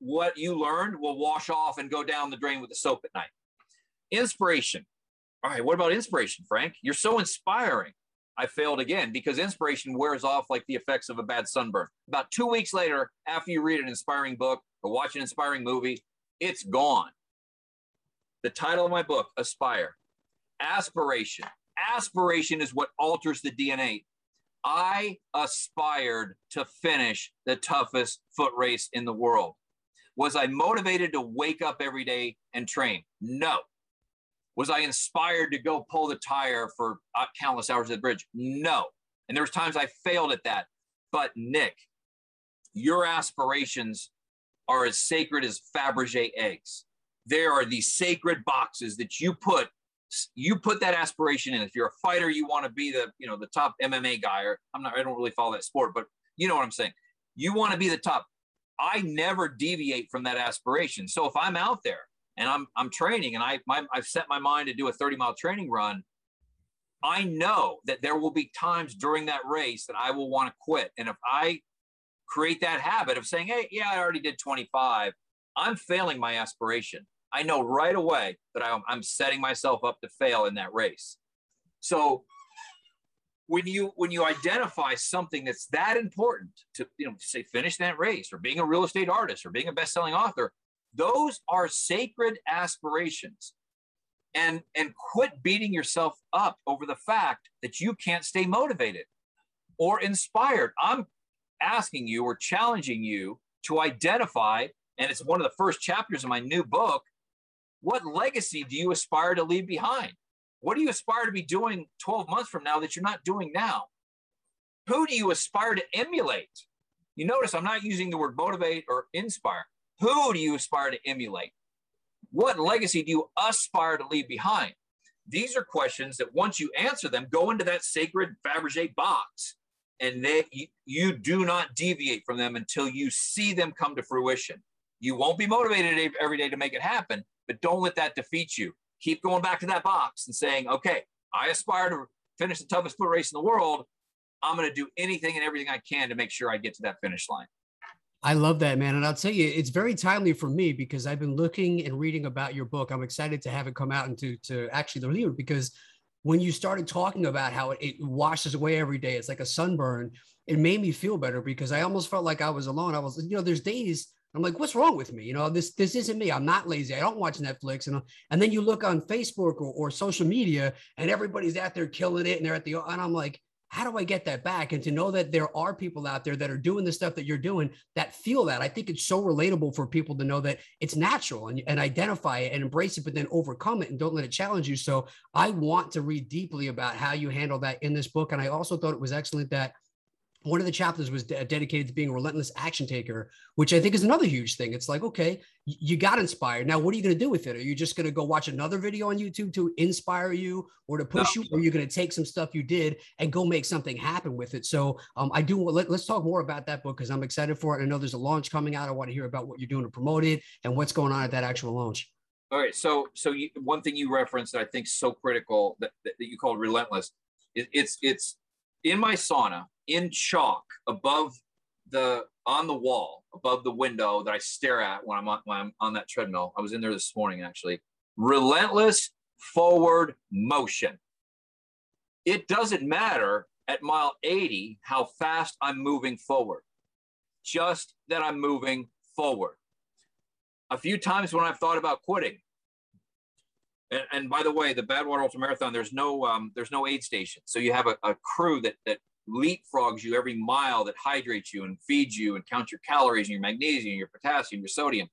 what you learned will wash off and go down the drain with the soap at night. Inspiration. All right, what about inspiration, Frank? You're so inspiring. I failed again because inspiration wears off like the effects of a bad sunburn. About two weeks later, after you read an inspiring book or watch an inspiring movie, it's gone. The title of my book, Aspire. Aspiration. Aspiration is what alters the DNA. I aspired to finish the toughest foot race in the world. Was I motivated to wake up every day and train? No. Was I inspired to go pull the tire for uh, countless hours at the bridge? No. And there was times I failed at that. But Nick, your aspirations are as sacred as Fabergé eggs. There are these sacred boxes that you put you put that aspiration in. If you're a fighter, you want to be the you know the top MMA guy, or I'm not. I don't really follow that sport, but you know what I'm saying. You want to be the top. I never deviate from that aspiration. So if I'm out there and I'm I'm training and I my, I've set my mind to do a 30 mile training run, I know that there will be times during that race that I will want to quit. And if I create that habit of saying, "Hey, yeah, I already did 25," I'm failing my aspiration. I know right away that I'm, setting myself up to fail in that race. So when you when you identify something that's that important to you know say finish that race or being a real estate artist or being a best-selling author those are sacred aspirations and and quit beating yourself up over the fact that you can't stay motivated or inspired i'm asking you or challenging you to identify and it's one of the first chapters of my new book what legacy do you aspire to leave behind? What do you aspire to be doing 12 months from now that you're not doing now? Who do you aspire to emulate? You notice I'm not using the word motivate or inspire. Who do you aspire to emulate? What legacy do you aspire to leave behind? These are questions that once you answer them, go into that sacred Fabergé box, and they, you, you do not deviate from them until you see them come to fruition. You won't be motivated every day to make it happen, but don't let that defeat you. Keep going back to that box and saying, okay, I aspire to finish the toughest foot race in the world. I'm going to do anything and everything I can to make sure I get to that finish line. I love that, man. And I'll tell you, it's very timely for me because I've been looking and reading about your book. I'm excited to have it come out and to, to actually review it because when you started talking about how it, it washes away every day, it's like a sunburn, it made me feel better because I almost felt like I was alone. I was, you know, there's days I'm like, what's wrong with me? You know, this this isn't me. I'm not lazy. I don't watch Netflix. And and then you look on Facebook or, or social media, and everybody's out there killing it, and they're at the and I'm like, how do I get that back? And to know that there are people out there that are doing the stuff that you're doing that feel that, I think it's so relatable for people to know that it's natural and, and identify it and embrace it, but then overcome it and don't let it challenge you. So I want to read deeply about how you handle that in this book. And I also thought it was excellent that one of the chapters was de- dedicated to being a relentless action taker, which I think is another huge thing. It's like, okay, you got inspired. Now, what are you going to do with it? Are you just going to go watch another video on YouTube to inspire you or to push no. you? Or are you going to take some stuff you did and go make something happen with it? So um, I do, let, us talk more about that book because I'm excited for it. I know there's a launch coming out. I want to hear about what you're doing to promote it and what's going on at that actual launch. All right. So, so you, one thing you referenced that I think so critical that, that, that you called relentless, it, it's, it's in my sauna, in chalk above the on the wall above the window that I stare at when I'm on, when I'm on that treadmill. I was in there this morning actually. Relentless forward motion. It doesn't matter at mile 80 how fast I'm moving forward, just that I'm moving forward. A few times when I've thought about quitting, and, and by the way, the Badwater Ultra Marathon, there's no um, there's no aid station, so you have a, a crew that that leapfrogs you every mile that hydrates you and feeds you and counts your calories and your magnesium, your potassium, your sodium.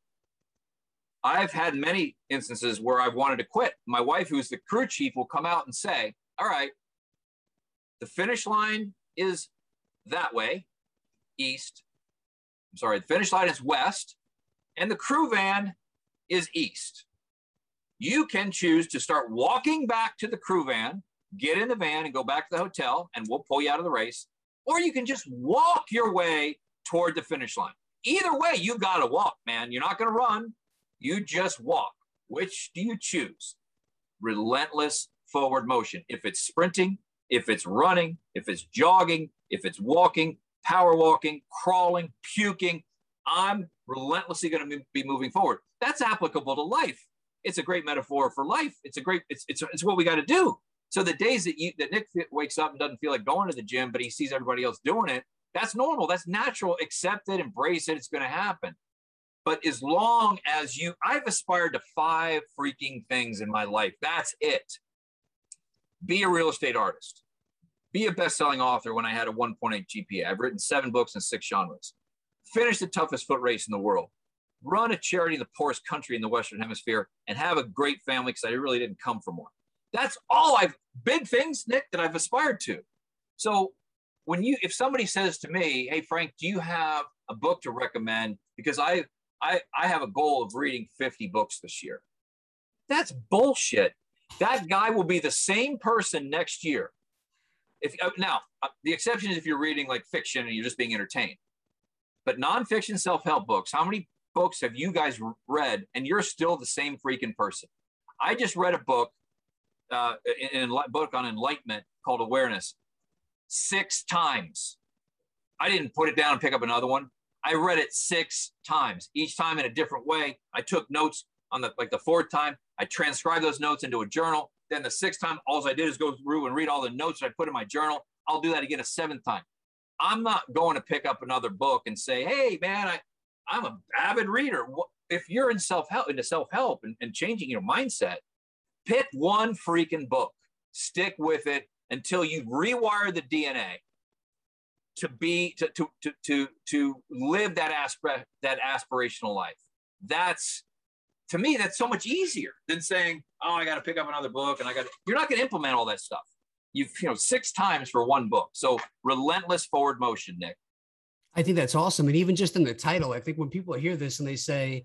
I've had many instances where I've wanted to quit. My wife, who's the crew chief, will come out and say, All right, the finish line is that way, east. I'm sorry, the finish line is west, and the crew van is east. You can choose to start walking back to the crew van, get in the van and go back to the hotel, and we'll pull you out of the race. Or you can just walk your way toward the finish line. Either way, you got to walk, man. You're not going to run. You just walk. Which do you choose? Relentless forward motion. If it's sprinting, if it's running, if it's jogging, if it's walking, power walking, crawling, puking, I'm relentlessly going to be moving forward. That's applicable to life. It's a great metaphor for life. It's a great, it's, it's, it's what we got to do. So the days that you, that Nick wakes up and doesn't feel like going to the gym, but he sees everybody else doing it, that's normal. That's natural. Accept it, embrace it. It's going to happen. But as long as you, I've aspired to five freaking things in my life. That's it. Be a real estate artist. Be a best-selling author when I had a 1.8 GPA. I've written seven books in six genres. Finish the toughest foot race in the world. Run a charity in the poorest country in the Western Hemisphere and have a great family because I really didn't come from one. That's all I've big things, Nick, that I've aspired to. So when you if somebody says to me, "Hey Frank, do you have a book to recommend?" Because I I I have a goal of reading 50 books this year. That's bullshit. That guy will be the same person next year. If uh, now uh, the exception is if you're reading like fiction and you're just being entertained. But nonfiction self-help books, how many books have you guys read and you're still the same freaking person? I just read a book, uh, in a book on enlightenment called Awareness six times. I didn't put it down and pick up another one. I read it six times, each time in a different way. I took notes on the like the fourth time. I transcribed those notes into a journal. Then the sixth time, all I did is go through and read all the notes that I put in my journal. I'll do that again a seventh time. I'm not going to pick up another book and say, "Hey, man, I, I'm an avid reader." If you're in self help, into self help and, and changing your mindset, pick one freaking book, stick with it, until you rewire the DNA to be to to to to, to live that aspect that aspirational life. That's to me that's so much easier than saying, "Oh, I got to pick up another book and I got." You're not going to implement all that stuff. You've you know six times for one book. So relentless forward motion, Nick. I think that's awesome. And even just in the title, I think when people hear this and they say,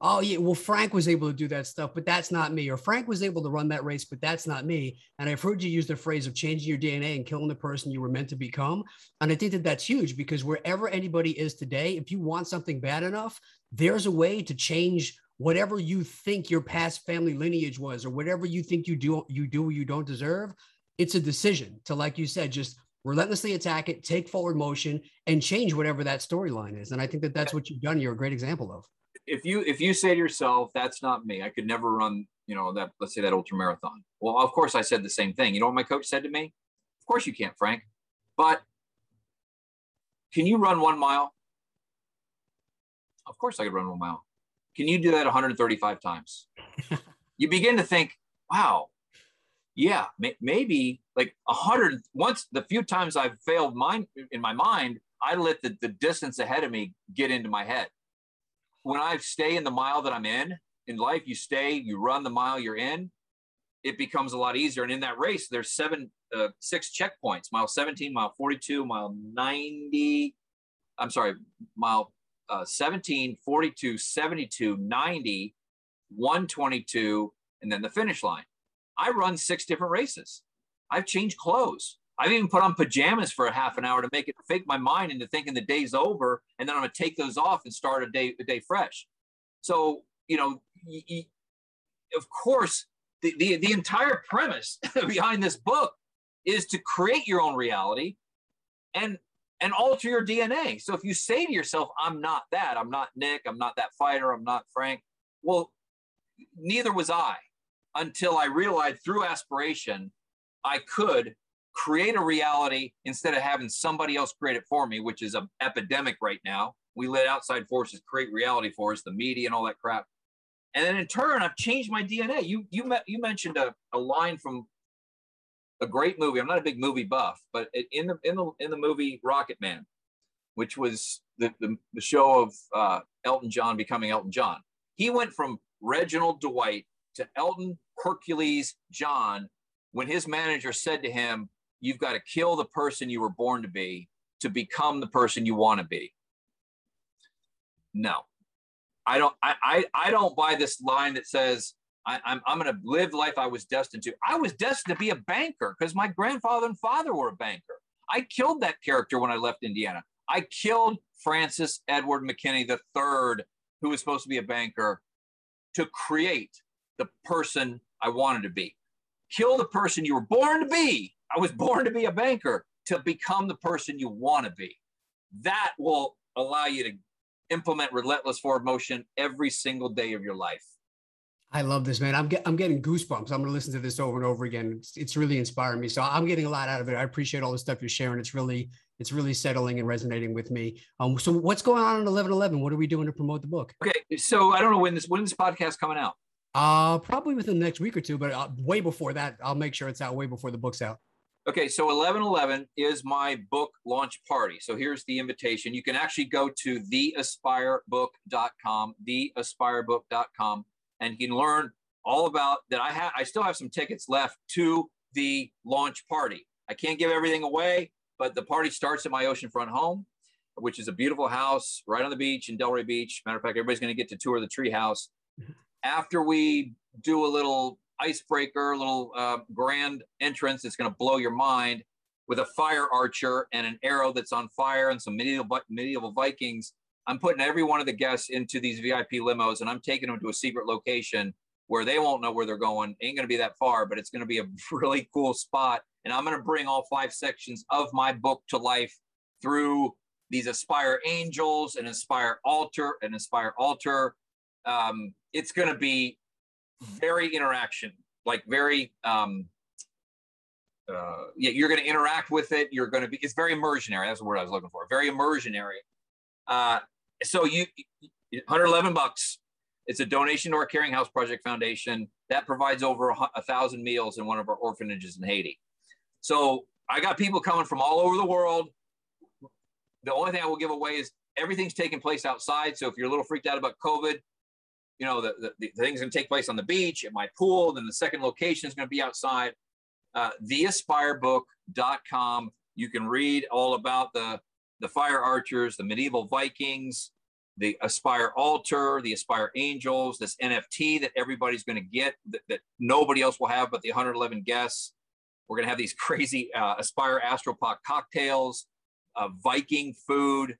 oh yeah well frank was able to do that stuff but that's not me or frank was able to run that race but that's not me and i've heard you use the phrase of changing your dna and killing the person you were meant to become and i think that that's huge because wherever anybody is today if you want something bad enough there's a way to change whatever you think your past family lineage was or whatever you think you do you do or you don't deserve it's a decision to like you said just relentlessly attack it take forward motion and change whatever that storyline is and i think that that's what you've done you're a great example of if you if you say to yourself, "That's not me. I could never run," you know, that let's say that ultra marathon. Well, of course, I said the same thing. You know what my coach said to me? Of course you can't, Frank. But can you run one mile? Of course I could run one mile. Can you do that 135 times? you begin to think, wow, yeah, may- maybe like a hundred. Once the few times I've failed mine in my mind, I let the, the distance ahead of me get into my head when I stay in the mile that I'm in in life, you stay, you run the mile you're in, it becomes a lot easier. And in that race, there's seven, uh, six checkpoints: mile 17, mile 42, mile 90. I'm sorry, mile uh, 17, 42, 72, 90, 122, and then the finish line. I run six different races. I've changed clothes. I've even put on pajamas for a half an hour to make it fake my mind into thinking the day's over, and then I'm to take those off and start a day a day fresh. So you know, y- y- of course, the, the the entire premise behind this book is to create your own reality, and and alter your DNA. So if you say to yourself, "I'm not that. I'm not Nick. I'm not that fighter. I'm not Frank," well, neither was I until I realized through aspiration I could create a reality instead of having somebody else create it for me, which is an epidemic right now. We let outside forces create reality for us, the media and all that crap. And then in turn, I've changed my DNA. You you met, you mentioned a, a line from a great movie. I'm not a big movie buff, but in the in the in the movie Rocket Man, which was the the, the show of uh, Elton John becoming Elton John. He went from Reginald Dwight to Elton Hercules John when his manager said to him, You've got to kill the person you were born to be to become the person you want to be. No, I don't. I, I, I don't buy this line that says I, I'm, I'm going to live life I was destined to. I was destined to be a banker because my grandfather and father were a banker. I killed that character when I left Indiana. I killed Francis Edward McKinney III, who was supposed to be a banker, to create the person I wanted to be. Kill the person you were born to be. I was born to be a banker to become the person you want to be. That will allow you to implement relentless forward motion every single day of your life. I love this, man. I'm, get, I'm getting goosebumps. I'm going to listen to this over and over again. It's, it's really inspiring me. So I'm getting a lot out of it. I appreciate all the stuff you're sharing. It's really, it's really settling and resonating with me. Um, so what's going on in 1111? What are we doing to promote the book? Okay. So I don't know when this, when is this podcast coming out? Uh, probably within the next week or two, but uh, way before that, I'll make sure it's out way before the book's out. Okay, so 1111 is my book launch party. So here's the invitation. You can actually go to theaspirebook.com, theaspirebook.com, and you can learn all about that. I have, I still have some tickets left to the launch party. I can't give everything away, but the party starts at my oceanfront home, which is a beautiful house right on the beach in Delray Beach. Matter of fact, everybody's going to get to tour the tree house. After we do a little icebreaker, a little uh, grand entrance that's going to blow your mind with a fire archer and an arrow that's on fire and some medieval medieval Vikings. I'm putting every one of the guests into these VIP limos and I'm taking them to a secret location where they won't know where they're going. Ain't going to be that far, but it's going to be a really cool spot. And I'm going to bring all five sections of my book to life through these Aspire Angels and Aspire Altar and Aspire Altar. Um, it's going to be very interaction, like very um, uh, yeah, you're going to interact with it. You're going to be. It's very immersionary. That's the word I was looking for. Very immersionary. Uh, so you, 111 bucks. It's a donation to our Caring House Project Foundation that provides over a, a thousand meals in one of our orphanages in Haiti. So I got people coming from all over the world. The only thing I will give away is everything's taking place outside. So if you're a little freaked out about COVID, you know, the, the, the thing's going to take place on the beach at my pool. Then the second location is going to be outside. Uh, theaspirebook.com. You can read all about the, the fire archers, the medieval Vikings, the Aspire Altar, the Aspire Angels, this NFT that everybody's going to get that, that, nobody else will have but the 111 guests. We're going to have these crazy uh, Aspire Astropod cocktails, uh, Viking food,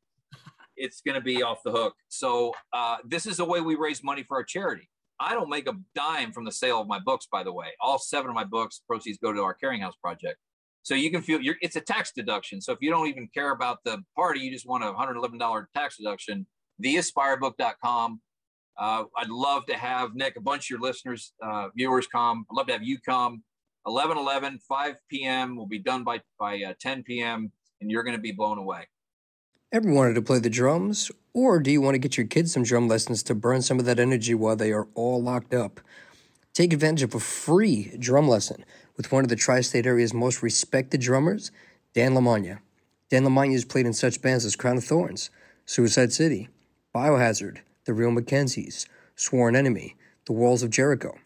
it's going to be off the hook. So uh, this is the way we raise money for our charity. I don't make a dime from the sale of my books, by the way. All seven of my books proceeds go to our Caring House project. So you can feel it's a tax deduction. So if you don't even care about the party, you just want a $111 tax deduction, theaspirebook.com. Uh, I'd love to have Nick, a bunch of your listeners, uh, viewers come. I'd love to have you come. 11 11, 5 p.m. will be done by, by uh, 10 p.m., and you're going to be blown away. Ever wanted to play the drums? Or do you want to get your kids some drum lessons to burn some of that energy while they are all locked up? Take advantage of a free drum lesson with one of the tri state area's most respected drummers, Dan Lamagna. Dan Lamagna has played in such bands as Crown of Thorns, Suicide City, Biohazard, The Real McKenzies, Sworn Enemy, The Walls of Jericho.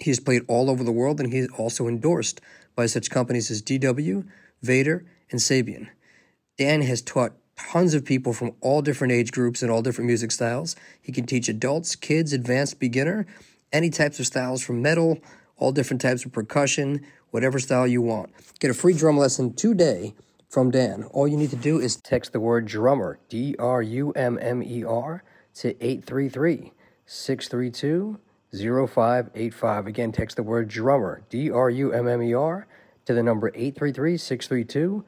He has played all over the world and he is also endorsed by such companies as DW, Vater, and Sabian. Dan has taught tons of people from all different age groups and all different music styles. He can teach adults, kids, advanced, beginner, any types of styles from metal, all different types of percussion, whatever style you want. Get a free drum lesson today from Dan. All you need to do is text the word drummer, D R U M M E R, to 833 632 0585. Again, text the word drummer, D R U M M E R, to the number 833 632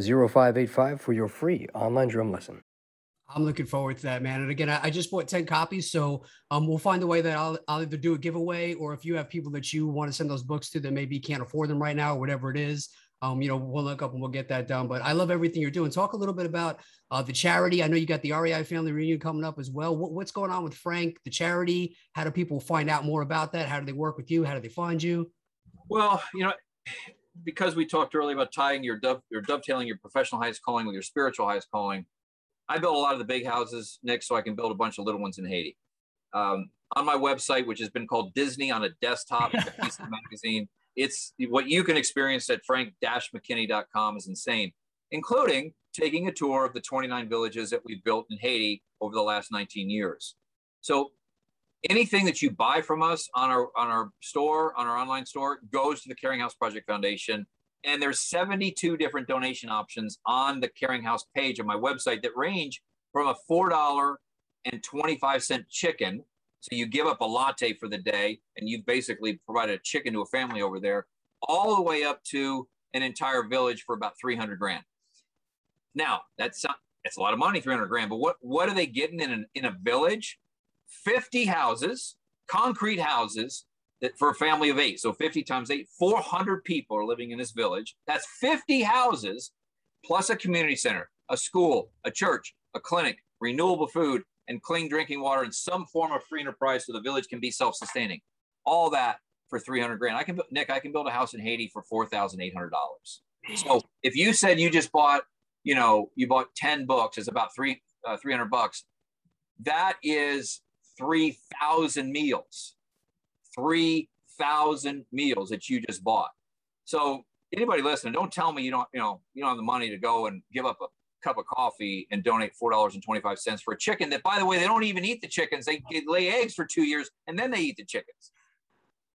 0585 for your free online drum lesson. I'm looking forward to that, man. And again, I, I just bought 10 copies. So um, we'll find a way that I'll, I'll either do a giveaway or if you have people that you want to send those books to that maybe can't afford them right now or whatever it is, um, you know, we'll look up and we'll get that done. But I love everything you're doing. Talk a little bit about uh, the charity. I know you got the REI family reunion coming up as well. What, what's going on with Frank, the charity? How do people find out more about that? How do they work with you? How do they find you? Well, you know, because we talked earlier about tying your dove, your dovetailing your professional highest calling with your spiritual highest calling. I built a lot of the big houses, Nick, so I can build a bunch of little ones in Haiti. Um, on my website, which has been called Disney on a desktop, a piece of magazine. It's what you can experience at frank-mckinney.com is insane, including taking a tour of the 29 villages that we've built in Haiti over the last 19 years. So anything that you buy from us on our on our store, on our online store, goes to the Caring House Project Foundation. And there's 72 different donation options on the Caring House page of my website that range from a $4 and 25 cent chicken. So you give up a latte for the day and you've basically provided a chicken to a family over there, all the way up to an entire village for about 300 grand. Now, that's not, that's a lot of money, 300 grand, but what, what are they getting in, an, in a village? 50 houses, concrete houses that for a family of eight. So 50 times eight, 400 people are living in this village. That's 50 houses plus a community center, a school, a church, a clinic, renewable food, and clean drinking water in some form of free enterprise so the village can be self-sustaining. All that for 300 grand. I can, Nick, I can build a house in Haiti for $4,800. So if you said you just bought, you know, you bought 10 books, it's about three, uh, 300 bucks. That is 3,000 meals, 3,000 meals that you just bought. So anybody listening, don't tell me you don't, you know, you don't have the money to go and give up a cup of coffee and donate $4.25 for a chicken that, by the way, they don't even eat the chickens. They, lay eggs for two years and then they eat the chickens.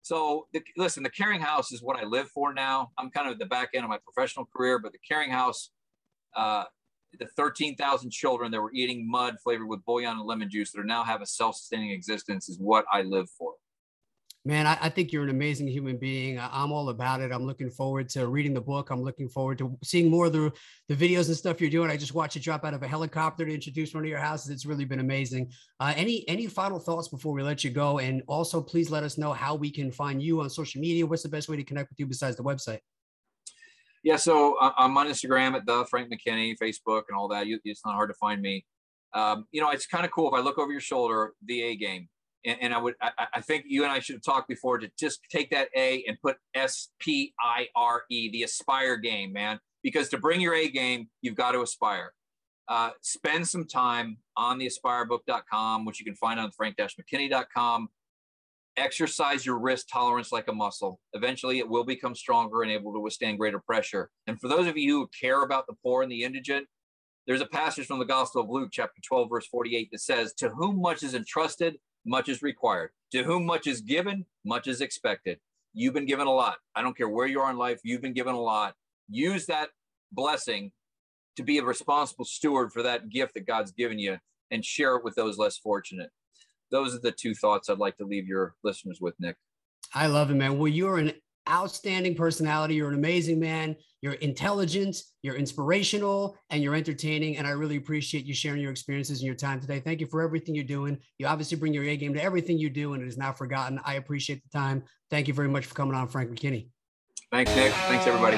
So the, listen, the Caring House is what I live for now. I'm kind of at the back end of my professional career, but the Caring House, uh, the 13,000 children that were eating mud flavored with bouillon and lemon juice that are now have a self-sustaining existence is what I live for. Man, I, I, think you're an amazing human being. I, am all about it. I'm looking forward to reading the book. I'm looking forward to seeing more of the, the videos and stuff you're doing. I just watched you drop out of a helicopter to introduce one of your houses. It's really been amazing. Uh, any any final thoughts before we let you go? And also, please let us know how we can find you on social media. What's the best way to connect with you besides the website? Yeah, so uh, I'm on Instagram at the Frank McKinney, Facebook, and all that. It's not hard to find me. Um, you know, it's kind of cool if I look over your shoulder, the A game and, and I would I, I, think you and I should have talked before to just take that A and put S P I R E, the Aspire game, man. Because to bring your A game, you've got to aspire. Uh, spend some time on the aspirebook.com, which you can find on frank-mckinney.com. Exercise your risk tolerance like a muscle. Eventually, it will become stronger and able to withstand greater pressure. And for those of you who care about the poor and the indigent, there's a passage from the Gospel of Luke, chapter 12, verse 48, that says, To whom much is entrusted, much is required. To whom much is given, much is expected. You've been given a lot. I don't care where you are in life, you've been given a lot. Use that blessing to be a responsible steward for that gift that God's given you and share it with those less fortunate. Those are the two thoughts I'd like to leave your listeners with, Nick. I love it, man. Well, you're an outstanding personality. You're an amazing man. You're intelligent, you're inspirational, and you're entertaining. And I really appreciate you sharing your experiences and your time today. Thank you for everything you're doing. You obviously bring your A game to everything you do, and it is not forgotten. I appreciate the time. Thank you very much for coming on, Frank McKinney. Thanks, Nick. Thanks, everybody.